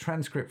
transcript